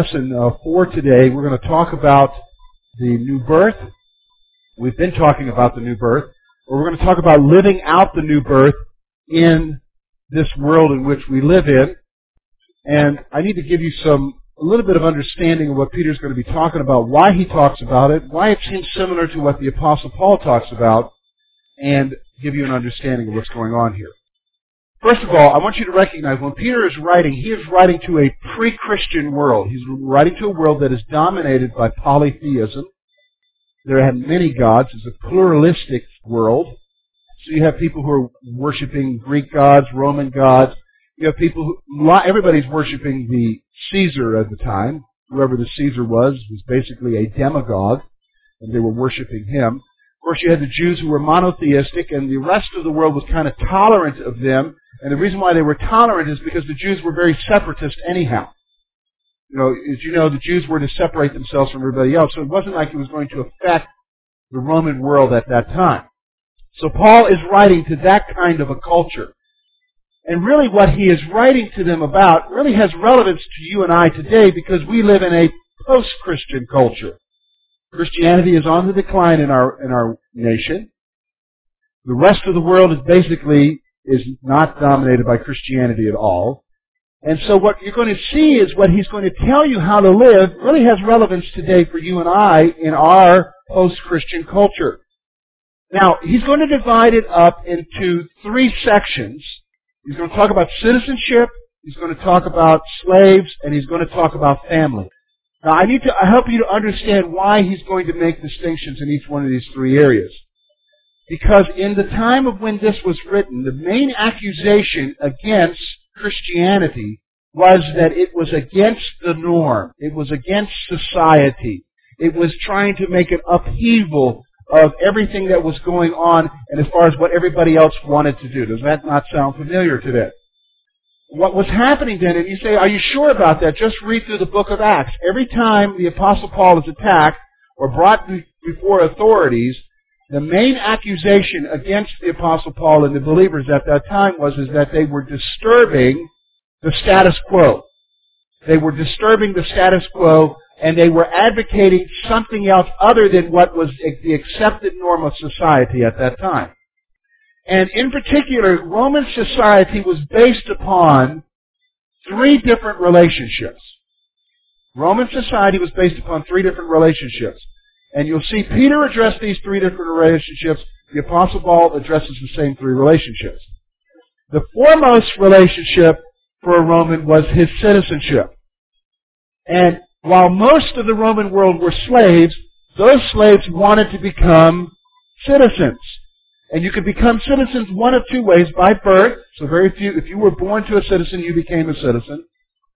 lesson uh, four today. We're going to talk about the new birth. We've been talking about the new birth. Or we're going to talk about living out the new birth in this world in which we live in. And I need to give you some a little bit of understanding of what Peter's going to be talking about, why he talks about it, why it seems similar to what the Apostle Paul talks about, and give you an understanding of what's going on here. First of all, I want you to recognize when Peter is writing, he is writing to a pre-Christian world. He's writing to a world that is dominated by polytheism. There have many gods. It's a pluralistic world. So you have people who are worshiping Greek gods, Roman gods. You have people who, everybody's worshiping the Caesar at the time. Whoever the Caesar was was basically a demagogue, and they were worshiping him. Of course, you had the Jews who were monotheistic, and the rest of the world was kind of tolerant of them. And the reason why they were tolerant is because the Jews were very separatist anyhow. You know, as you know, the Jews were to separate themselves from everybody else, so it wasn't like it was going to affect the Roman world at that time. So Paul is writing to that kind of a culture. And really what he is writing to them about really has relevance to you and I today because we live in a post-Christian culture. Christianity is on the decline in our, in our nation. The rest of the world is basically, is not dominated by Christianity at all. And so what you're going to see is what he's going to tell you how to live really has relevance today for you and I in our post-Christian culture. Now, he's going to divide it up into three sections. He's going to talk about citizenship, he's going to talk about slaves, and he's going to talk about family. Now, I need to help you to understand why he's going to make distinctions in each one of these three areas. Because in the time of when this was written, the main accusation against Christianity was that it was against the norm. It was against society. It was trying to make an upheaval of everything that was going on and as far as what everybody else wanted to do. Does that not sound familiar today? What was happening then, and you say, are you sure about that? Just read through the book of Acts. Every time the Apostle Paul is attacked or brought before authorities, the main accusation against the Apostle Paul and the believers at that time was is that they were disturbing the status quo. They were disturbing the status quo and they were advocating something else other than what was the accepted norm of society at that time. And in particular, Roman society was based upon three different relationships. Roman society was based upon three different relationships. And you'll see Peter address these three different relationships. The Apostle Paul addresses the same three relationships. The foremost relationship for a Roman was his citizenship. And while most of the Roman world were slaves, those slaves wanted to become citizens. And you could become citizens one of two ways, by birth. So very few, if you were born to a citizen, you became a citizen.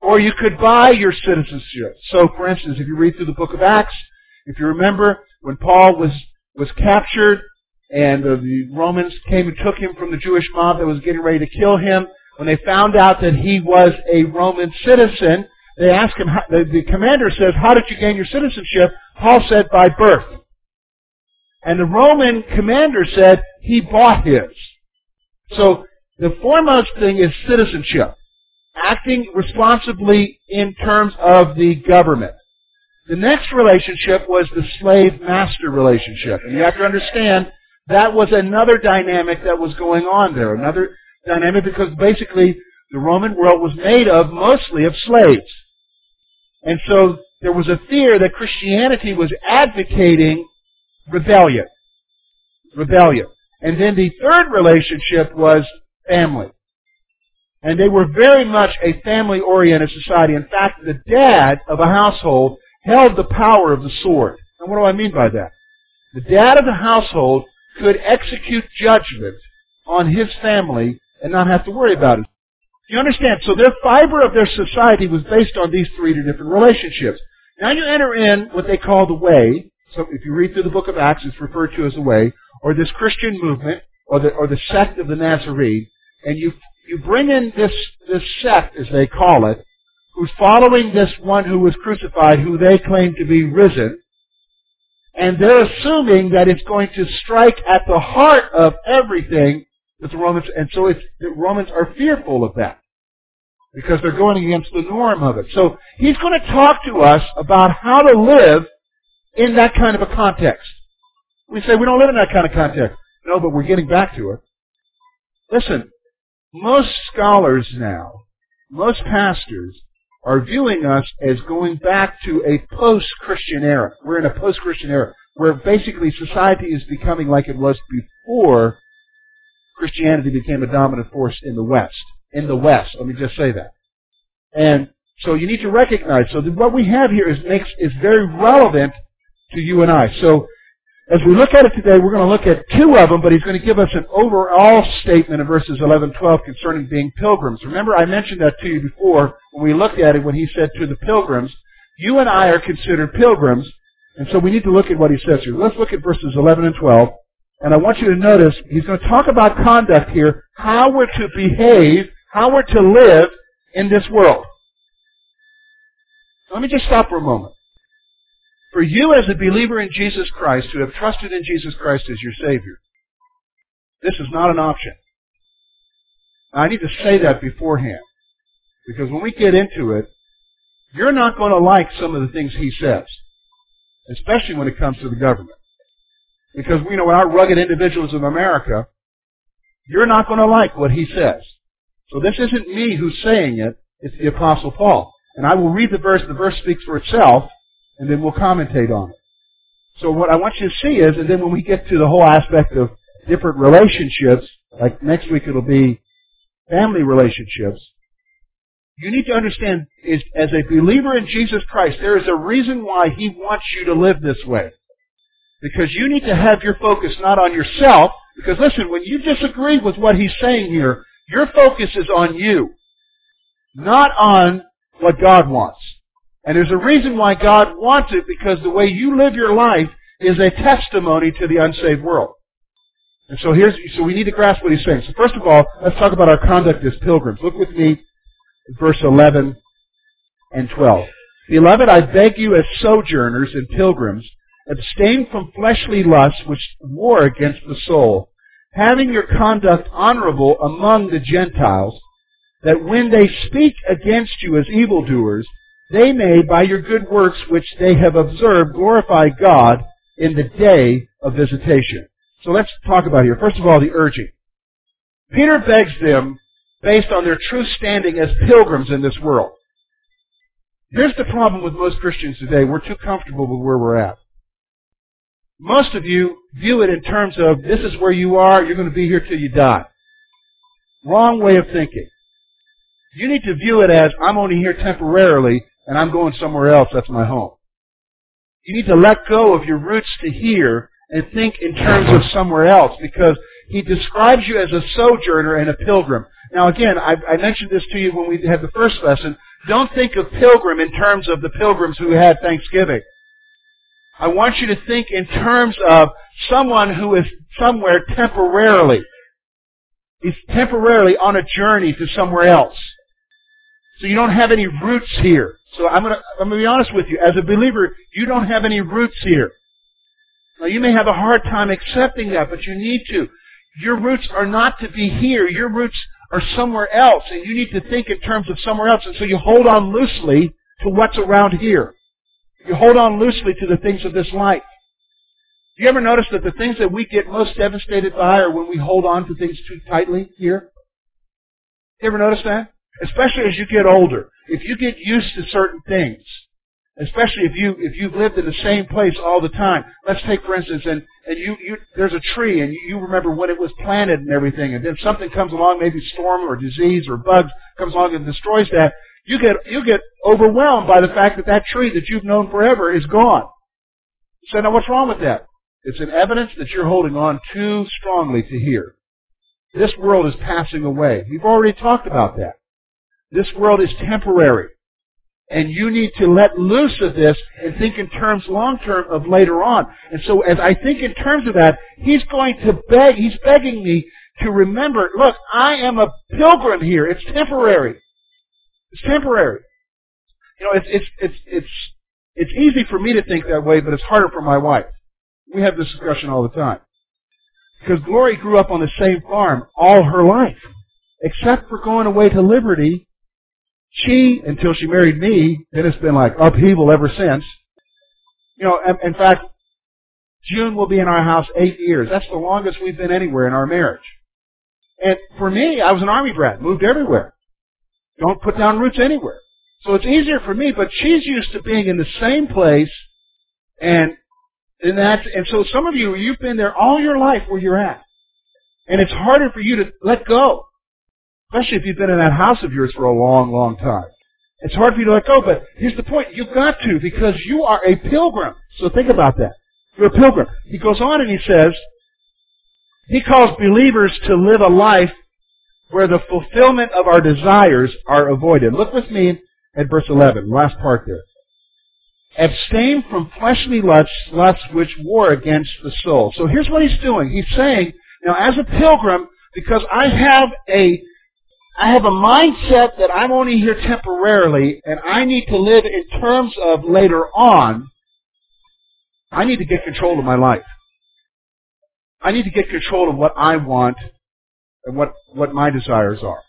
Or you could buy your citizenship. So for instance, if you read through the book of Acts, if you remember when Paul was, was captured and the Romans came and took him from the Jewish mob that was getting ready to kill him, when they found out that he was a Roman citizen, they asked him, the, the commander says, how did you gain your citizenship? Paul said, by birth. And the Roman commander said, he bought his. So, the foremost thing is citizenship. Acting responsibly in terms of the government. The next relationship was the slave-master relationship. And you have to understand, that was another dynamic that was going on there. Another dynamic because basically the Roman world was made of mostly of slaves. And so there was a fear that Christianity was advocating rebellion. Rebellion. And then the third relationship was family. And they were very much a family-oriented society. In fact, the dad of a household held the power of the sword. And what do I mean by that? The dad of the household could execute judgment on his family and not have to worry about it. You understand? So their fiber of their society was based on these three different relationships. Now you enter in what they call the way. So if you read through the book of Acts, it's referred to as the way, or this Christian movement, or the, or the sect of the Nazarene, and you, you bring in this, this sect, as they call it, who's following this one who was crucified, who they claim to be risen, and they're assuming that it's going to strike at the heart of everything that the Romans, and so it's, the Romans are fearful of that. because they're going against the norm of it. So he's going to talk to us about how to live in that kind of a context. We say we don't live in that kind of context. No, but we're getting back to it. Listen, most scholars now, most pastors, are viewing us as going back to a post-Christian era. We're in a post-Christian era where basically society is becoming like it was before Christianity became a dominant force in the West. In the West, let me just say that. And so you need to recognize. So what we have here is makes is very relevant to you and I. So as we look at it today, we're going to look at two of them, but he's going to give us an overall statement in verses 11 and 12 concerning being pilgrims. Remember, I mentioned that to you before when we looked at it when he said to the pilgrims, you and I are considered pilgrims, and so we need to look at what he says here. Let's look at verses 11 and 12. And I want you to notice, he's going to talk about conduct here, how we're to behave, how we're to live in this world. Let me just stop for a moment. For you as a believer in Jesus Christ, who have trusted in Jesus Christ as your Savior, this is not an option. Now, I need to say that beforehand. Because when we get into it, you're not going to like some of the things he says. Especially when it comes to the government. Because we know in our rugged individualism of America, you're not going to like what he says. So this isn't me who's saying it, it's the Apostle Paul. And I will read the verse, the verse speaks for itself, and then we'll commentate on it. So what I want you to see is, and then when we get to the whole aspect of different relationships, like next week it'll be family relationships, you need to understand is as a believer in Jesus Christ, there is a reason why He wants you to live this way. Because you need to have your focus not on yourself, because listen, when you disagree with what He's saying here, your focus is on you, not on what God wants. And there's a reason why God wants it, because the way you live your life is a testimony to the unsaved world. And so here's, so we need to grasp what he's saying. So first of all, let's talk about our conduct as pilgrims. Look with me verse 11 and 12. Beloved, I beg you as sojourners and pilgrims, abstain from fleshly lusts which war against the soul, having your conduct honorable among the Gentiles, that when they speak against you as evildoers, they may, by your good works which they have observed, glorify God in the day of visitation. So let's talk about here. First of all, the urging. Peter begs them based on their true standing as pilgrims in this world. Here's the problem with most Christians today. We're too comfortable with where we're at. Most of you view it in terms of this is where you are, you're going to be here till you die. Wrong way of thinking. You need to view it as I'm only here temporarily and I'm going somewhere else, that's my home. You need to let go of your roots to here and think in terms of somewhere else because he describes you as a sojourner and a pilgrim. Now again, I, I mentioned this to you when we had the first lesson. Don't think of pilgrim in terms of the pilgrims who had Thanksgiving. I want you to think in terms of someone who is somewhere temporarily. He's temporarily on a journey to somewhere else. So you don't have any roots here. So I'm gonna, I'm gonna be honest with you. As a believer, you don't have any roots here. Now you may have a hard time accepting that, but you need to. Your roots are not to be here. Your roots are somewhere else, and you need to think in terms of somewhere else. And so you hold on loosely to what's around here. You hold on loosely to the things of this life. Do you ever notice that the things that we get most devastated by are when we hold on to things too tightly here? You ever notice that? Especially as you get older. If you get used to certain things, especially if you if you've lived in the same place all the time. Let's take for instance, and and you you there's a tree, and you remember when it was planted and everything, and then something comes along, maybe storm or disease or bugs comes along and destroys that. You get you get overwhelmed by the fact that that tree that you've known forever is gone. So now what's wrong with that? It's an evidence that you're holding on too strongly to here. This world is passing away. We've already talked about that. This world is temporary. And you need to let loose of this and think in terms long term of later on. And so as I think in terms of that, he's going to beg, he's begging me to remember, look, I am a pilgrim here. It's temporary. It's temporary. You know, it's, it's, it's, it's, it's easy for me to think that way, but it's harder for my wife. We have this discussion all the time. Because Glory grew up on the same farm all her life. Except for going away to Liberty she, until she married me, then it's been like upheaval ever since. You know, in, fact, June will be in our house eight years. That's the longest we've been anywhere in our marriage. And for me, I was an army brat, moved everywhere. Don't put down roots anywhere. So it's easier for me, but she's used to being in the same place and and that's and so some of you you've been there all your life where you're at. And it's harder for you to let go. Especially if you've been in that house of yours for a long, long time. It's hard for you to let go, but here's the point. You've got to because you are a pilgrim. So think about that. You're a pilgrim. He goes on and he says, he calls believers to live a life where the fulfillment of our desires are avoided. Look with me at verse 11, last part there. Abstain from fleshly lusts, lusts which war against the soul. So here's what he's doing. He's saying, now as a pilgrim, because I have a I have a mindset that I'm only here temporarily and I need to live in terms of later on, I need to get control of my life. I need to get control of what I want and what, what my desires are.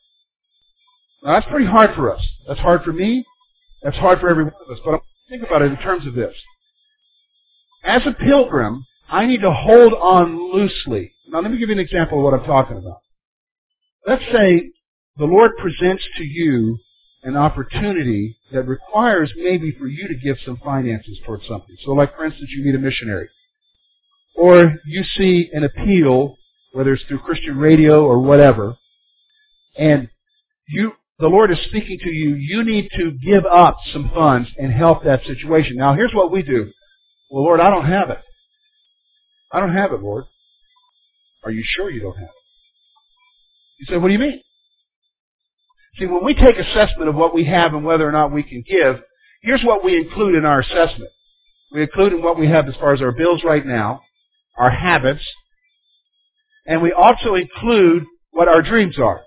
Now that's pretty hard for us. That's hard for me. That's hard for every one of us. But think about it in terms of this. As a pilgrim, I need to hold on loosely. Now let me give you an example of what I'm talking about. Let's say the Lord presents to you an opportunity that requires maybe for you to give some finances towards something. So like for instance, you meet a missionary. Or you see an appeal, whether it's through Christian radio or whatever, and you, the Lord is speaking to you, you need to give up some funds and help that situation. Now here's what we do. Well Lord, I don't have it. I don't have it, Lord. Are you sure you don't have it? You say, what do you mean? See, when we take assessment of what we have and whether or not we can give, here's what we include in our assessment. We include in what we have as far as our bills right now, our habits, and we also include what our dreams are.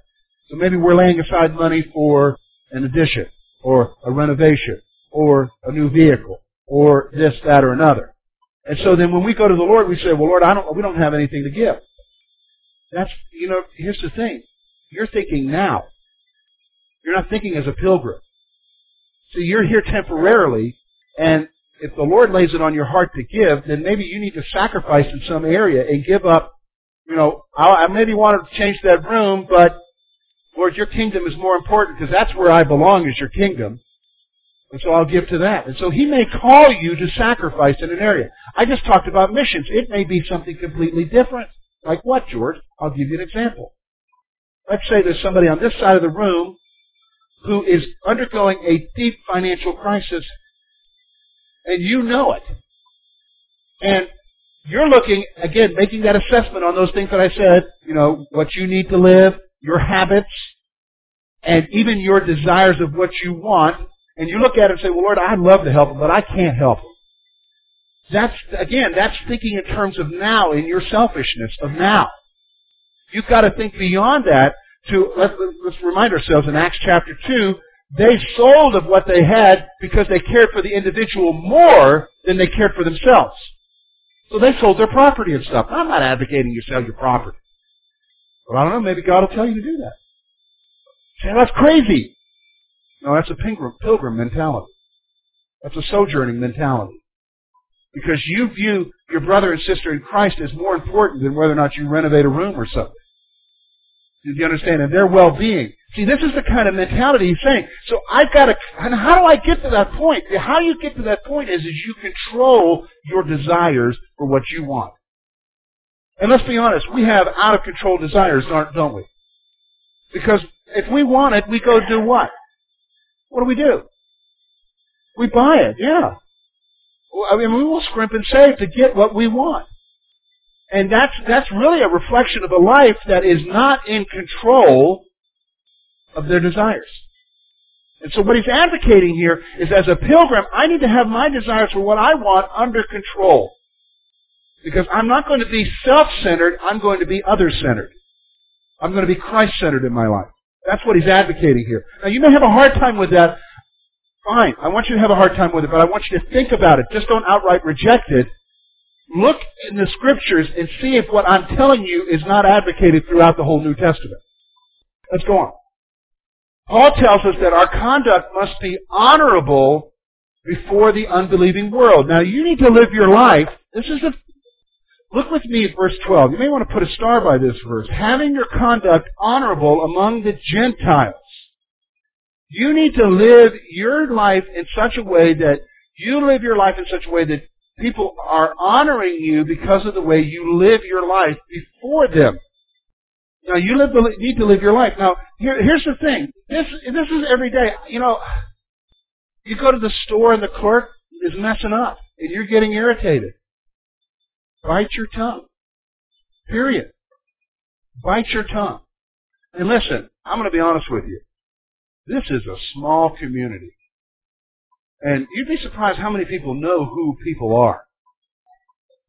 So maybe we're laying aside money for an addition, or a renovation, or a new vehicle, or this, that, or another. And so then when we go to the Lord, we say, well, Lord, I don't, we don't have anything to give. That's, you know, here's the thing. You're thinking now. You're not thinking as a pilgrim. So you're here temporarily, and if the Lord lays it on your heart to give, then maybe you need to sacrifice in some area and give up, you know, I maybe want to change that room, but Lord, your kingdom is more important because that's where I belong is your kingdom. And so I'll give to that. And so he may call you to sacrifice in an area. I just talked about missions. It may be something completely different. Like what, George? I'll give you an example. Let's say there's somebody on this side of the room who is undergoing a deep financial crisis, and you know it. And you're looking, again, making that assessment on those things that I said, you know, what you need to live, your habits, and even your desires of what you want, and you look at it and say, well, Lord, I'd love to help them, but I can't help them. That's, again, that's thinking in terms of now, in your selfishness of now. You've got to think beyond that to, let's, let's remind ourselves in Acts chapter 2, they sold of what they had because they cared for the individual more than they cared for themselves. So they sold their property and stuff. I'm not advocating you sell your property. But I don't know, maybe God will tell you to do that. Say, that's crazy. No, that's a pilgrim, pilgrim mentality. That's a sojourning mentality. Because you view your brother and sister in Christ as more important than whether or not you renovate a room or something. Do you understand? And their well-being. See, this is the kind of mentality he's saying. So I've got to, and how do I get to that point? How you get to that point is, is you control your desires for what you want. And let's be honest, we have out of control desires, don't we? Because if we want it, we go do what? What do we do? We buy it, yeah. I mean, we will scrimp and save to get what we want. And that's, that's really a reflection of a life that is not in control of their desires. And so what he's advocating here is as a pilgrim, I need to have my desires for what I want under control. Because I'm not going to be self-centered, I'm going to be other-centered. I'm going to be Christ-centered in my life. That's what he's advocating here. Now you may have a hard time with that. Fine. I want you to have a hard time with it, but I want you to think about it. Just don't outright reject it. Look in the scriptures and see if what I'm telling you is not advocated throughout the whole New Testament. Let's go on. Paul tells us that our conduct must be honorable before the unbelieving world. Now you need to live your life. This is a Look with me at verse 12. You may want to put a star by this verse. Having your conduct honorable among the Gentiles. You need to live your life in such a way that you live your life in such a way that people are honoring you because of the way you live your life before them. Now you live, need to live your life. Now here, here's the thing. This this is every day. You know, you go to the store and the clerk is messing up, and you're getting irritated. Bite your tongue. Period. Bite your tongue. And listen, I'm going to be honest with you. This is a small community. And you'd be surprised how many people know who people are.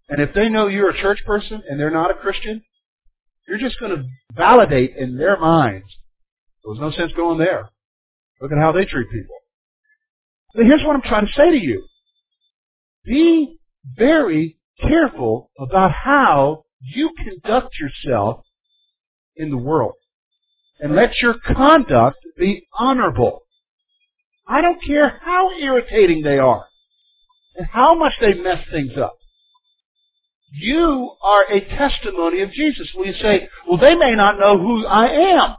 And if they know you're a church person and they're not a Christian, you're just going to validate in their minds. There's no sense going there. Look at how they treat people. But here's what I'm trying to say to you. Be very careful about how you conduct yourself in the world. And let your conduct be honorable. I don't care how irritating they are and how much they mess things up. You are a testimony of Jesus. Will you say, well, they may not know who I am.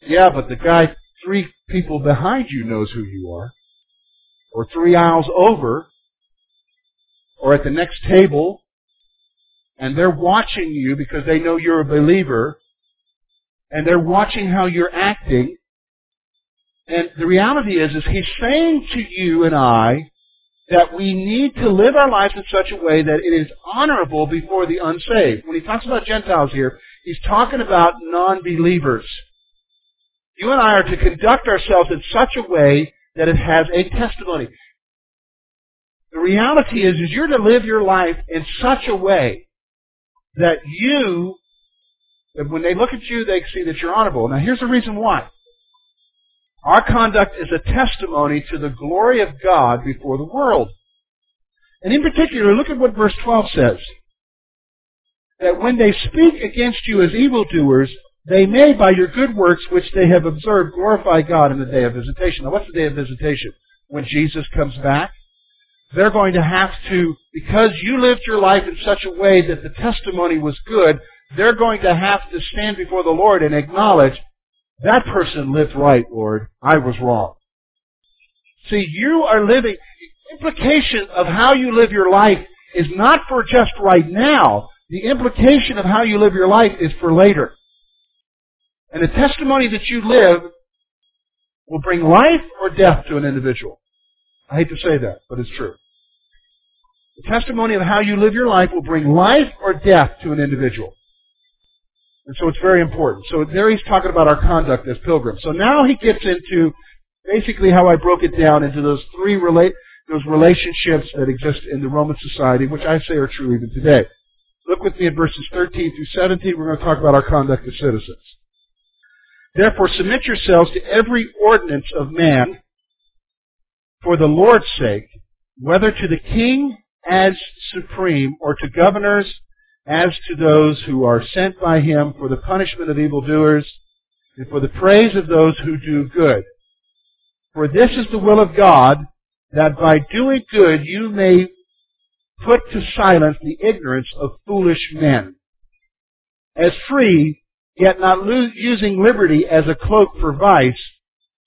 Yeah, but the guy three people behind you knows who you are. Or three aisles over. Or at the next table. And they're watching you because they know you're a believer. And they're watching how you're acting. And the reality is, is he's saying to you and I, that we need to live our lives in such a way that it is honorable before the unsaved. When he talks about Gentiles here, he's talking about non-believers. You and I are to conduct ourselves in such a way that it has a testimony. The reality is, is you're to live your life in such a way that you, that when they look at you, they see that you're honorable. Now here's the reason why. Our conduct is a testimony to the glory of God before the world. And in particular, look at what verse 12 says. That when they speak against you as evildoers, they may, by your good works which they have observed, glorify God in the day of visitation. Now, what's the day of visitation? When Jesus comes back? They're going to have to, because you lived your life in such a way that the testimony was good, they're going to have to stand before the Lord and acknowledge that person lived right, Lord. I was wrong. See, you are living, the implication of how you live your life is not for just right now. The implication of how you live your life is for later. And the testimony that you live will bring life or death to an individual. I hate to say that, but it's true. The testimony of how you live your life will bring life or death to an individual. And so it's very important. So there he's talking about our conduct as pilgrims. So now he gets into basically how I broke it down into those three relate those relationships that exist in the Roman society, which I say are true even today. Look with me at verses 13 through 17. We're going to talk about our conduct as citizens. Therefore submit yourselves to every ordinance of man for the Lord's sake, whether to the king as supreme or to governors as to those who are sent by him for the punishment of evildoers and for the praise of those who do good. For this is the will of God, that by doing good you may put to silence the ignorance of foolish men. As free, yet not lo- using liberty as a cloak for vice,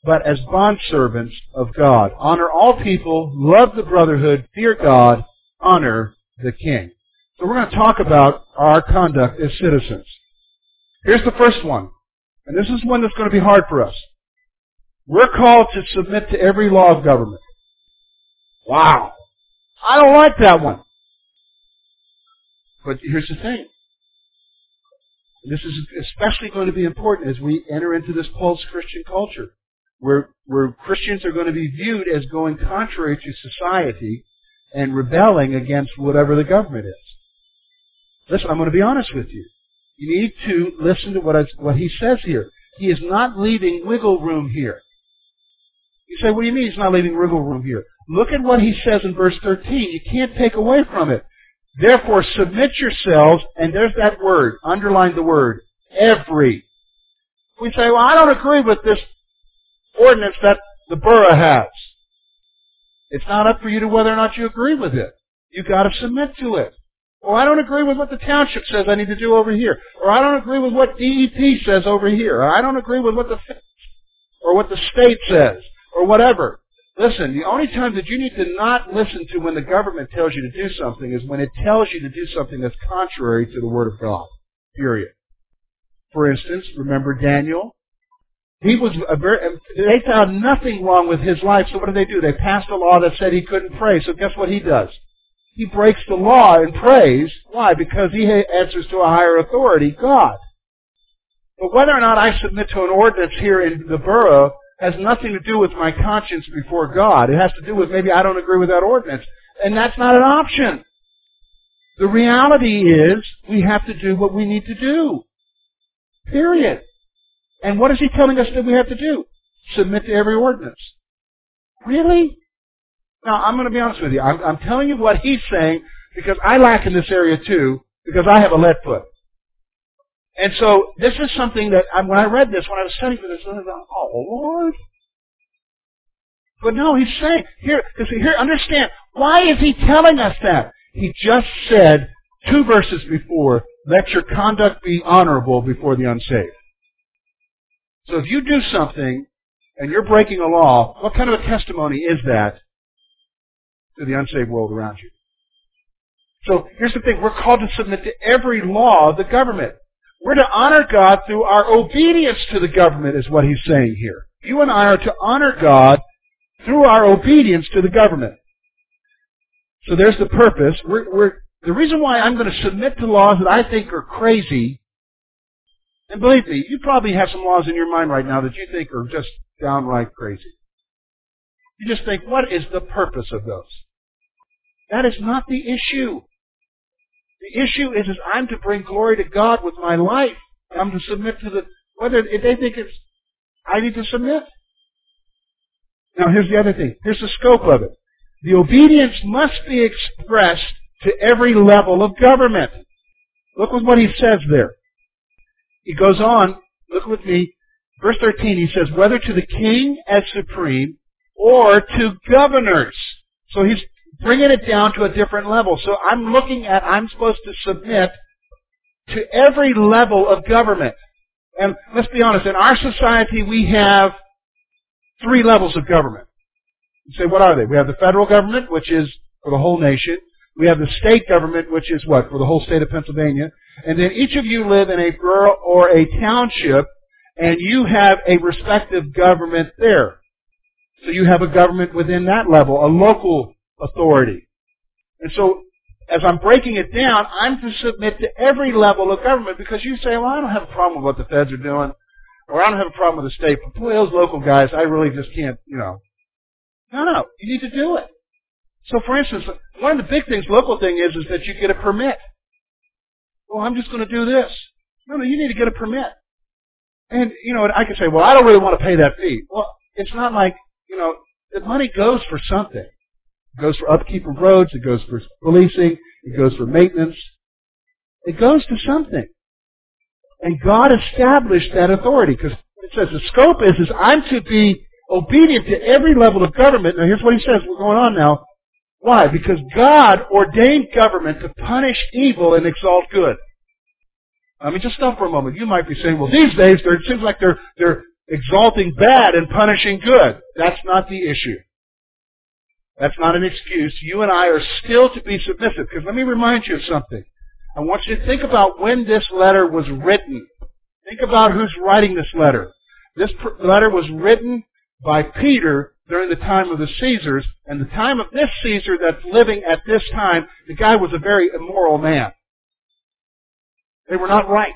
but as bondservants of God. Honor all people, love the brotherhood, fear God, honor the king. So we're going to talk about our conduct as citizens. Here's the first one. And this is one that's going to be hard for us. We're called to submit to every law of government. Wow. I don't like that one. But here's the thing. This is especially going to be important as we enter into this post-Christian culture, where, where Christians are going to be viewed as going contrary to society and rebelling against whatever the government is. Listen, I'm going to be honest with you. You need to listen to what, I, what he says here. He is not leaving wiggle room here. You say, what do you mean he's not leaving wiggle room here? Look at what he says in verse 13. You can't take away from it. Therefore, submit yourselves, and there's that word. Underline the word. Every. We say, well, I don't agree with this ordinance that the borough has. It's not up for you to whether or not you agree with it. You've gotta submit to it. Or I don't agree with what the township says I need to do over here. Or I don't agree with what DEP says over here. Or I don't agree with what the or what the state says or whatever. Listen, the only time that you need to not listen to when the government tells you to do something is when it tells you to do something that's contrary to the Word of God. Period. For instance, remember Daniel? He was a very, they found nothing wrong with his life, so what did they do? They passed a law that said he couldn't pray, so guess what he does? He breaks the law and prays. Why? Because he answers to a higher authority, God. But whether or not I submit to an ordinance here in the borough has nothing to do with my conscience before God. It has to do with maybe I don't agree with that ordinance. And that's not an option. The reality is we have to do what we need to do. Period. And what is he telling us that we have to do? Submit to every ordinance. Really? Now, I'm going to be honest with you. I'm, I'm telling you what he's saying because I lack in this area too because I have a lead foot. And so this is something that I, when I read this, when I was studying for this, I thought, oh Lord. But no, he's saying here, because here, understand why is he telling us that? He just said two verses before, let your conduct be honorable before the unsaved. So if you do something and you're breaking a law, what kind of a testimony is that to the unsaved world around you? So here's the thing, we're called to submit to every law of the government. We're to honor God through our obedience to the government is what he's saying here. You and I are to honor God through our obedience to the government. So there's the purpose. We're, we're, the reason why I'm going to submit to laws that I think are crazy, and believe me, you probably have some laws in your mind right now that you think are just downright crazy. You just think, what is the purpose of those? That is not the issue. The issue is, is I'm to bring glory to God with my life. I'm to submit to the, whether if they think it's, I need to submit. Now here's the other thing. Here's the scope of it. The obedience must be expressed to every level of government. Look at what he says there. He goes on, look with me, verse 13, he says, whether to the king as supreme or to governors. So he's bringing it down to a different level. So I'm looking at, I'm supposed to submit to every level of government. And let's be honest, in our society we have three levels of government. You say, what are they? We have the federal government, which is for the whole nation. We have the state government, which is what? For the whole state of Pennsylvania. And then each of you live in a borough or a township, and you have a respective government there. So you have a government within that level, a local authority. And so, as I'm breaking it down, I'm to submit to every level of government because you say, well, I don't have a problem with what the feds are doing, or I don't have a problem with the state, but boy, those local guys, I really just can't, you know. No, no, you need to do it. So for instance, one of the big things, local thing is, is that you get a permit. Well, I'm just going to do this. No, no, you need to get a permit. And, you know, I can say, well, I don't really want to pay that fee. Well, it's not like, you know, the money goes for something. It goes for upkeep of roads. It goes for policing. It goes for maintenance. It goes to something. And God established that authority because it says the scope is, is I'm to be obedient to every level of government. Now here's what he says. We're going on now. Why? Because God ordained government to punish evil and exalt good. I mean, just stop for a moment. You might be saying, well, these days there, it seems like they're, they're exalting bad and punishing good. That's not the issue. That's not an excuse. You and I are still to be submissive. Because let me remind you of something. I want you to think about when this letter was written. Think about who's writing this letter. This letter was written by Peter during the time of the Caesars, and the time of this Caesar that's living at this time, the guy was a very immoral man. They were not right.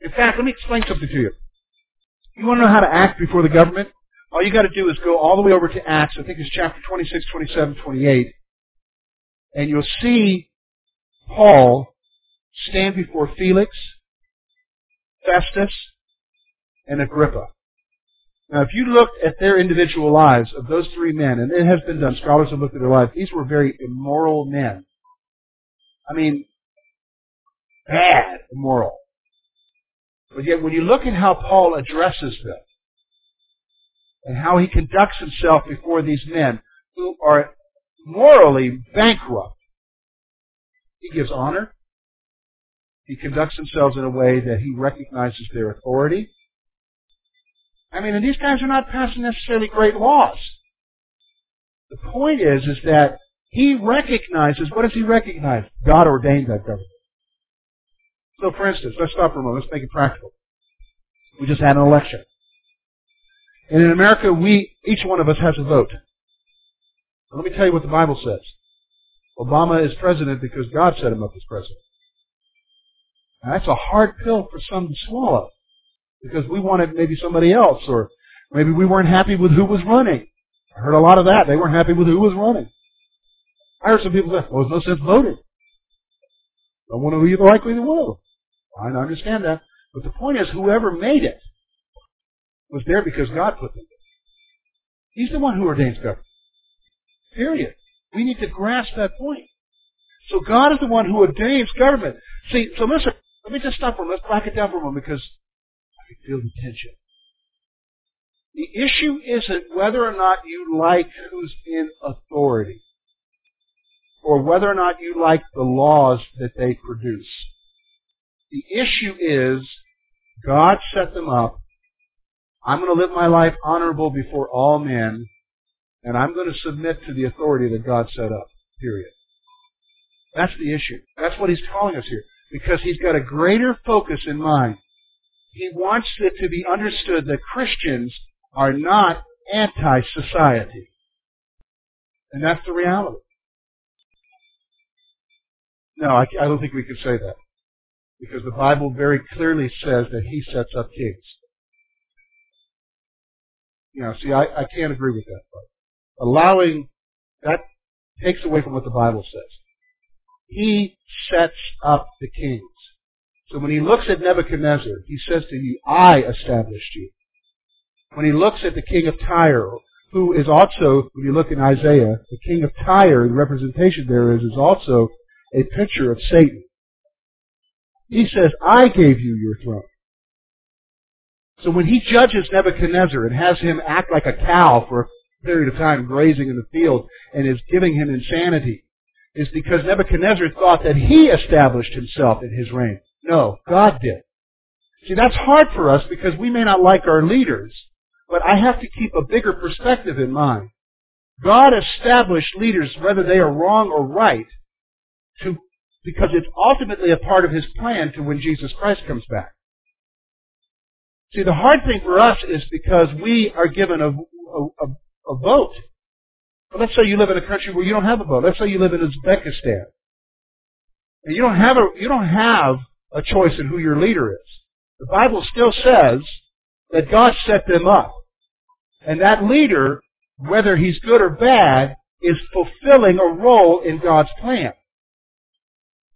In fact, let me explain something to you. You want to know how to act before the government? All you got to do is go all the way over to Acts. I think it's chapter 26, 27, 28. And you'll see Paul stand before Felix, Festus, and Agrippa. Now, if you look at their individual lives of those three men, and it has been done, scholars have looked at their lives, these were very immoral men. I mean, bad immoral. But yet, when you look at how Paul addresses them, and how he conducts himself before these men who are morally bankrupt. He gives honor. He conducts himself in a way that he recognizes their authority. I mean, and these guys are not passing necessarily great laws. The point is, is that he recognizes, what does he recognize? God ordained that government. So for instance, let's stop for a moment, let's make it practical. We just had an election. And in America, we, each one of us has a vote. Let me tell you what the Bible says. Obama is president because God set him up as president. Now, that's a hard pill for some to swallow because we wanted maybe somebody else or maybe we weren't happy with who was running. I heard a lot of that. They weren't happy with who was running. I heard some people say, well, there's no sense voting. Don't want to either like either one of them. I understand that. But the point is, whoever made it was there because God put them there. He's the one who ordains government. Period. We need to grasp that point. So God is the one who ordains government. See, so listen, let me just stop for a moment. Let's back it down for a moment because I can feel the tension. The issue isn't whether or not you like who's in authority or whether or not you like the laws that they produce. The issue is God set them up. I'm going to live my life honorable before all men, and I'm going to submit to the authority that God set up. Period. That's the issue. That's what he's calling us here. Because he's got a greater focus in mind. He wants it to be understood that Christians are not anti-society. And that's the reality. No, I, I don't think we can say that. Because the Bible very clearly says that he sets up kings. You know, see, I, I can't agree with that. But allowing, that takes away from what the Bible says. He sets up the kings. So when he looks at Nebuchadnezzar, he says to you, I established you. When he looks at the king of Tyre, who is also, when you look in Isaiah, the king of Tyre, the representation there is, is also a picture of Satan. He says, I gave you your throne. So when he judges Nebuchadnezzar and has him act like a cow for a period of time grazing in the field and is giving him insanity, is because Nebuchadnezzar thought that he established himself in his reign. No, God did. See, that's hard for us because we may not like our leaders, but I have to keep a bigger perspective in mind. God established leaders, whether they are wrong or right, to, because it's ultimately a part of His plan to when Jesus Christ comes back. See, the hard thing for us is because we are given a, a, a, vote. Well, let's say you live in a country where you don't have a vote. Let's say you live in Uzbekistan. And you don't have a, you don't have a choice in who your leader is. The Bible still says that God set them up. And that leader, whether he's good or bad, is fulfilling a role in God's plan.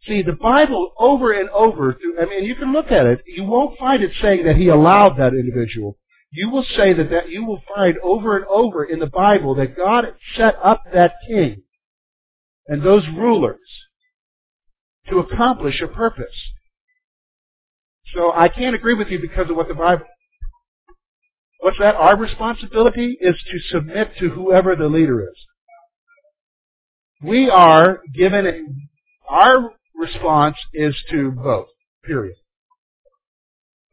See, the Bible over and over, I mean, you can look at it, you won't find it saying that he allowed that individual. You will say that, that you will find over and over in the Bible that God set up that king and those rulers to accomplish a purpose. So I can't agree with you because of what the Bible. What's that? Our responsibility is to submit to whoever the leader is. We are given our response is to vote. Period.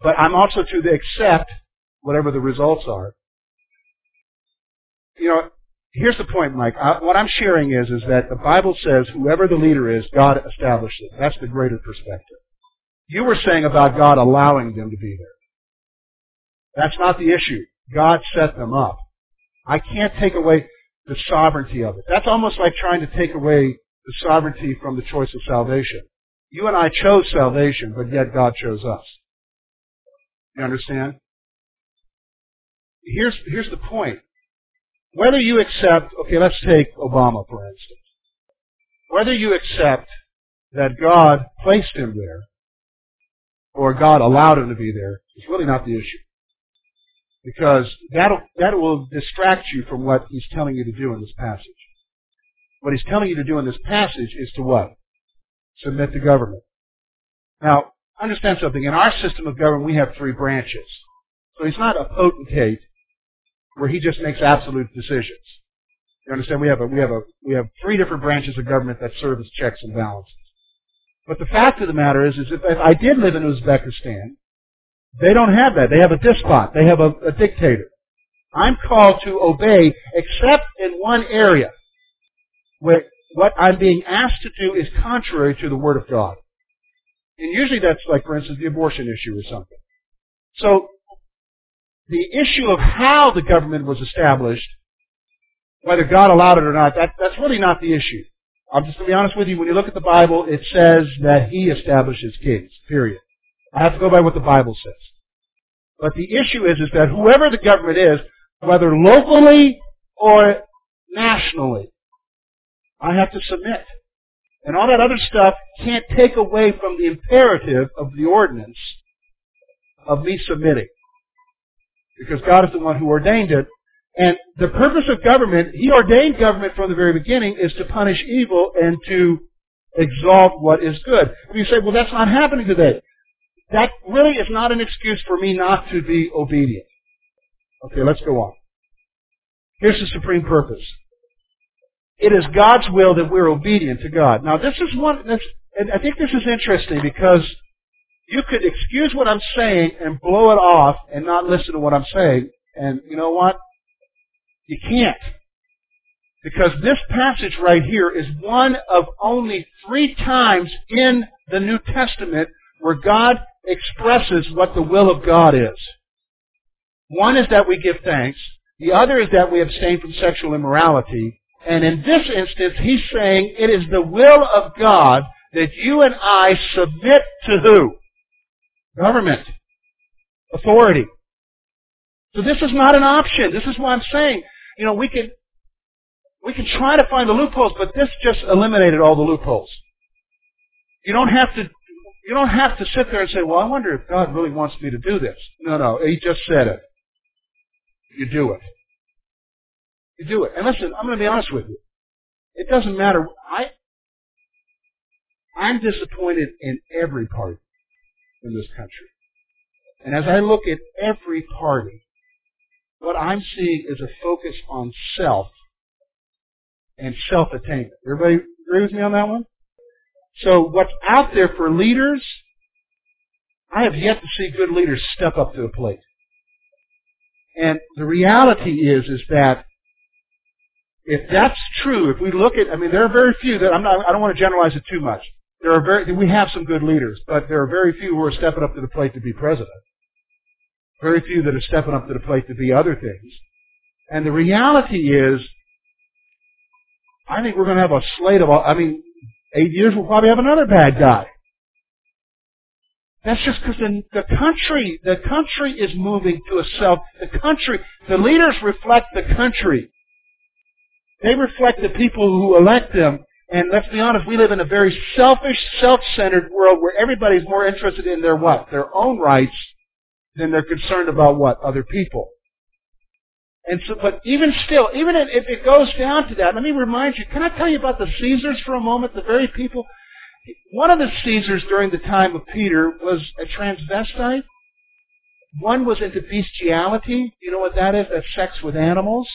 But I'm also to accept whatever the results are. You know, here's the point, Mike. I, what I'm sharing is is that the Bible says whoever the leader is, God established it. That's the greater perspective. You were saying about God allowing them to be there. That's not the issue. God set them up. I can't take away the sovereignty of it. That's almost like trying to take away the sovereignty from the choice of salvation. You and I chose salvation, but yet God chose us. You understand? Here's, here's the point. Whether you accept, okay, let's take Obama for instance. Whether you accept that God placed him there, or God allowed him to be there, is really not the issue. Because that that will distract you from what he's telling you to do in this passage. What he's telling you to do in this passage is to what? Submit to government. Now, understand something. In our system of government, we have three branches. So he's not a potentate where he just makes absolute decisions. You understand? We have a, we have a, we have three different branches of government that serve as checks and balances. But the fact of the matter is, is if, if I did live in Uzbekistan, they don't have that. They have a despot. They have a, a dictator. I'm called to obey except in one area where what I'm being asked to do is contrary to the Word of God. And usually that's like, for instance, the abortion issue or something. So, the issue of how the government was established, whether God allowed it or not, that, that's really not the issue. I'm just going to be honest with you. When you look at the Bible, it says that He establishes kings. Period. I have to go by what the Bible says. But the issue is, is that whoever the government is, whether locally or nationally, I have to submit. And all that other stuff can't take away from the imperative of the ordinance of me submitting. Because God is the one who ordained it. And the purpose of government, He ordained government from the very beginning, is to punish evil and to exalt what is good. And you say, well, that's not happening today. That really is not an excuse for me not to be obedient. Okay, let's go on. Here's the supreme purpose. It is God's will that we're obedient to God. Now this is one, and I think this is interesting because you could excuse what I'm saying and blow it off and not listen to what I'm saying. And you know what? You can't. Because this passage right here is one of only three times in the New Testament where God expresses what the will of God is. One is that we give thanks. The other is that we abstain from sexual immorality. And in this instance, he's saying it is the will of God that you and I submit to who? Government. Authority. So this is not an option. This is why I'm saying, you know, we can, we can try to find the loopholes, but this just eliminated all the loopholes. You don't have to, you don't have to sit there and say, well, I wonder if God really wants me to do this. No, no, He just said it. You do it. Do it. And listen, I'm going to be honest with you. It doesn't matter. I, I'm disappointed in every party in this country. And as I look at every party, what I'm seeing is a focus on self and self-attainment. Everybody agree with me on that one? So what's out there for leaders, I have yet to see good leaders step up to the plate. And the reality is, is that if that's true, if we look at, I mean, there are very few that I'm not, I don't want to generalize it too much. There are very, we have some good leaders, but there are very few who are stepping up to the plate to be president. Very few that are stepping up to the plate to be other things. And the reality is, I think we're going to have a slate of, I mean, eight years we'll probably have another bad guy. That's just because the, the country, the country is moving to a self, the country, the leaders reflect the country. They reflect the people who elect them. And let's be honest, we live in a very selfish, self-centered world where everybody's more interested in their what? Their own rights than they're concerned about what? Other people. And so, but even still, even if it goes down to that, let me remind you, can I tell you about the Caesars for a moment? The very people, one of the Caesars during the time of Peter was a transvestite. One was into bestiality. You know what that is? That's sex with animals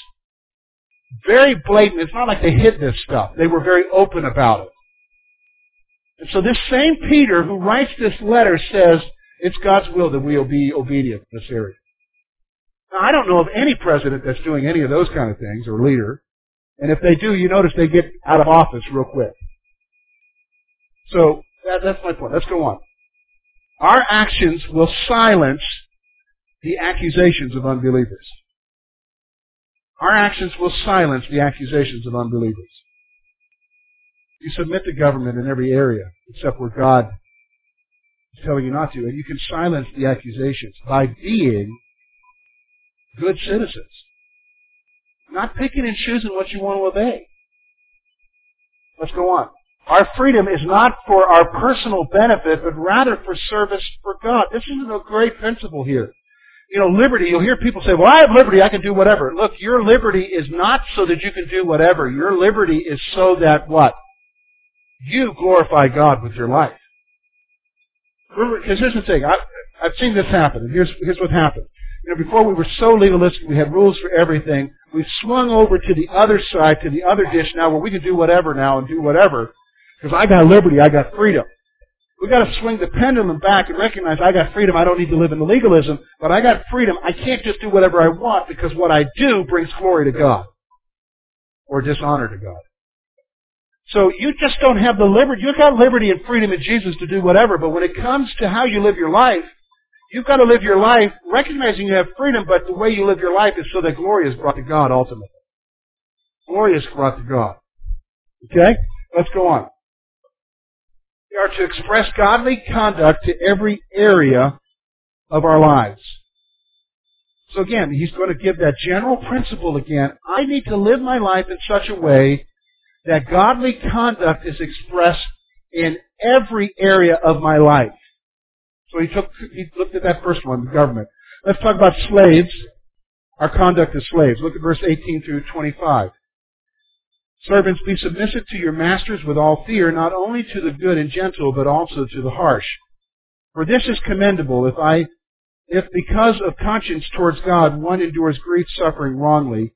very blatant. It's not like they hid this stuff. They were very open about it. And so this same Peter who writes this letter says, it's God's will that we'll be obedient in this area. Now, I don't know of any president that's doing any of those kind of things, or leader. And if they do, you notice they get out of office real quick. So, that, that's my point. Let's go on. Our actions will silence the accusations of unbelievers. Our actions will silence the accusations of unbelievers. You submit to government in every area except where God is telling you not to, and you can silence the accusations by being good citizens. Not picking and choosing what you want to obey. Let's go on. Our freedom is not for our personal benefit, but rather for service for God. This is a great principle here you know, liberty, you'll hear people say, well, I have liberty, I can do whatever. Look, your liberty is not so that you can do whatever. Your liberty is so that what? You glorify God with your life. Because here's the thing, I, I've seen this happen, and here's, here's what happened. You know, before we were so legalistic, we had rules for everything. We've swung over to the other side, to the other dish now, where we can do whatever now and do whatever. Because I got liberty, I got freedom. We've got to swing the pendulum back and recognize I got freedom. I don't need to live in the legalism, but I got freedom. I can't just do whatever I want because what I do brings glory to God or dishonor to God. So you just don't have the liberty. You've got liberty and freedom in Jesus to do whatever, but when it comes to how you live your life, you've got to live your life recognizing you have freedom, but the way you live your life is so that glory is brought to God ultimately. Glory is brought to God. Okay? Let's go on. We are to express godly conduct to every area of our lives. So again, he's going to give that general principle again. I need to live my life in such a way that godly conduct is expressed in every area of my life. So he took, he looked at that first one, the government. Let's talk about slaves, our conduct as slaves. Look at verse 18 through 25. Servants, be submissive to your masters with all fear, not only to the good and gentle, but also to the harsh. For this is commendable if I, if because of conscience towards God one endures grief suffering wrongly.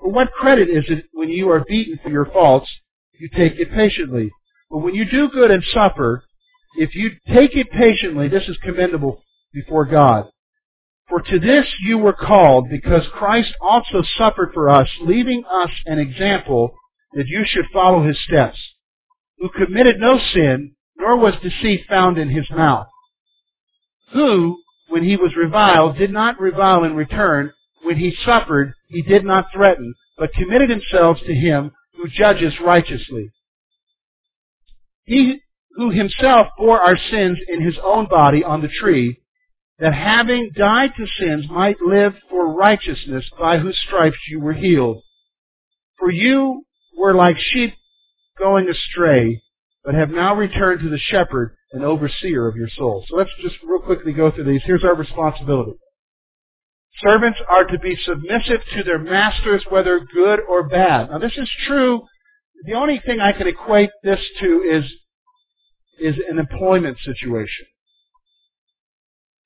For what credit is it when you are beaten for your faults, you take it patiently? But when you do good and suffer, if you take it patiently, this is commendable before God. For to this you were called, because Christ also suffered for us, leaving us an example that you should follow his steps, who committed no sin, nor was deceit found in his mouth, who, when he was reviled, did not revile in return, when he suffered, he did not threaten, but committed himself to him who judges righteously. He who himself bore our sins in his own body on the tree, that having died to sins might live for righteousness, by whose stripes you were healed. For you were like sheep going astray, but have now returned to the shepherd and overseer of your souls. So let's just real quickly go through these. Here's our responsibility. Servants are to be submissive to their masters, whether good or bad. Now this is true. The only thing I can equate this to is, is an employment situation.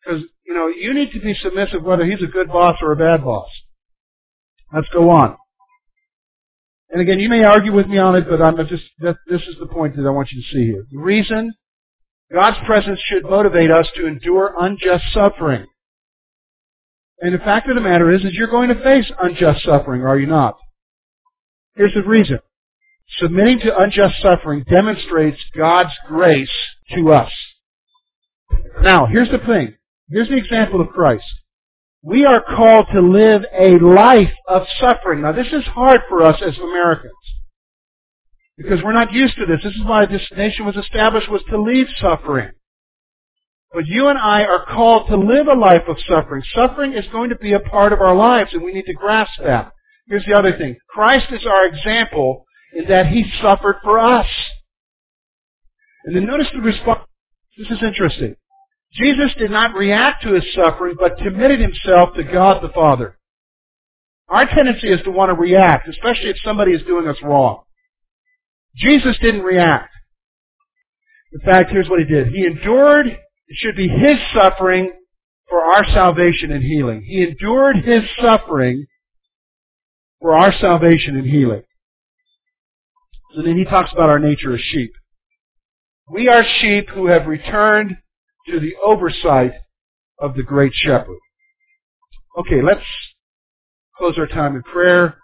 Because, you know, you need to be submissive whether he's a good boss or a bad boss. Let's go on. And again, you may argue with me on it, but I'm just, this is the point that I want you to see here. The reason God's presence should motivate us to endure unjust suffering. And the fact of the matter is, is you're going to face unjust suffering, are you not? Here's the reason. Submitting to unjust suffering demonstrates God's grace to us. Now, here's the thing. Here's the example of Christ. We are called to live a life of suffering. Now this is hard for us as Americans. Because we're not used to this. This is why this nation was established was to leave suffering. But you and I are called to live a life of suffering. Suffering is going to be a part of our lives and we need to grasp that. Here's the other thing. Christ is our example in that He suffered for us. And then notice the response. This is interesting. Jesus did not react to his suffering, but committed himself to God the Father. Our tendency is to want to react, especially if somebody is doing us wrong. Jesus didn't react. In fact, here's what he did. He endured, it should be his suffering for our salvation and healing. He endured his suffering for our salvation and healing. And then he talks about our nature as sheep. We are sheep who have returned to the oversight of the great shepherd. Okay, let's close our time in prayer.